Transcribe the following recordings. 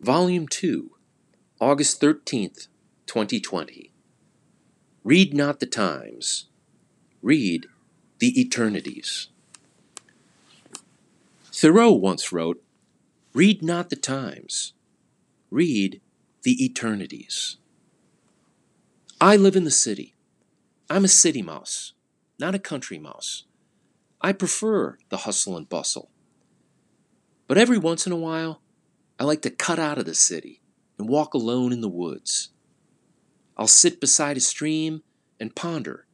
Volume 2, August 13th, 2020. Read not the times, read the eternities. Thoreau once wrote, Read not the times, read the eternities. I live in the city. I'm a city mouse, not a country mouse. I prefer the hustle and bustle. But every once in a while, I like to cut out of the city and walk alone in the woods. I'll sit beside a stream and ponder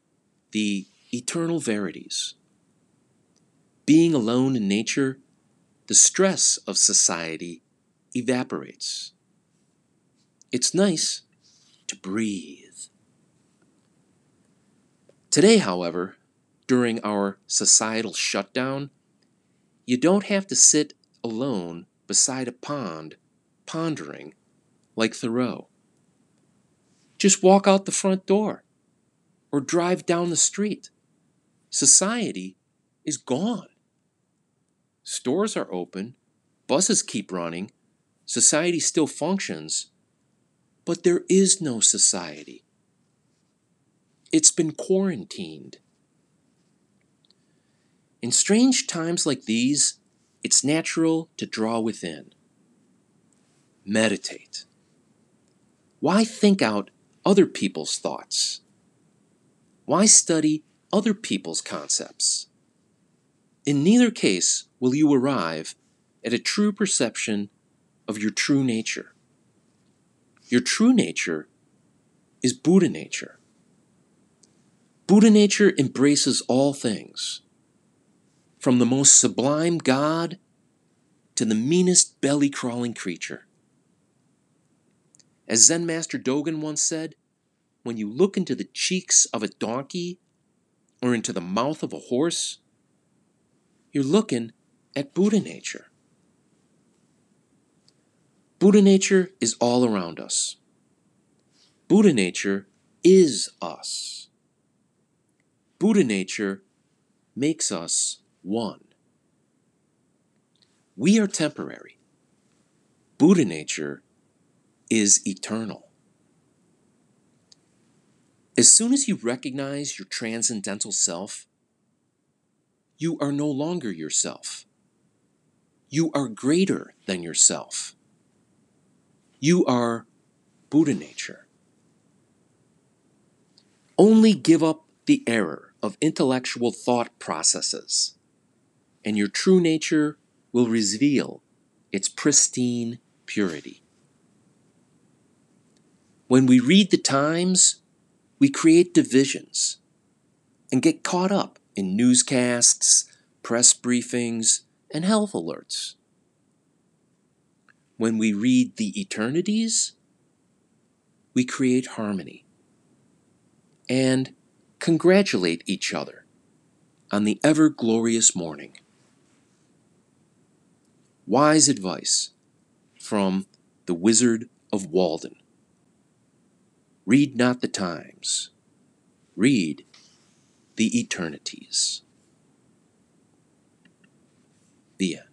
the eternal verities. Being alone in nature, the stress of society evaporates. It's nice to breathe. Today, however, during our societal shutdown, you don't have to sit alone beside a pond, pondering like Thoreau. Just walk out the front door or drive down the street. Society is gone. Stores are open, buses keep running, society still functions, but there is no society. It's been quarantined. In strange times like these, it's natural to draw within. Meditate. Why think out other people's thoughts? Why study other people's concepts? In neither case will you arrive at a true perception of your true nature. Your true nature is Buddha nature. Buddha nature embraces all things, from the most sublime God to the meanest belly crawling creature. As Zen Master Dogen once said, when you look into the cheeks of a donkey or into the mouth of a horse, you're looking at Buddha nature. Buddha nature is all around us. Buddha nature is us. Buddha nature makes us one. We are temporary. Buddha nature is eternal. As soon as you recognize your transcendental self, you are no longer yourself. You are greater than yourself. You are Buddha nature. Only give up the error of intellectual thought processes, and your true nature will reveal its pristine purity. When we read the Times, we create divisions and get caught up in newscasts, press briefings, and health alerts. When we read the eternities, we create harmony and congratulate each other on the ever glorious morning. Wise advice from the Wizard of Walden. Read not the times, read the eternities. The end.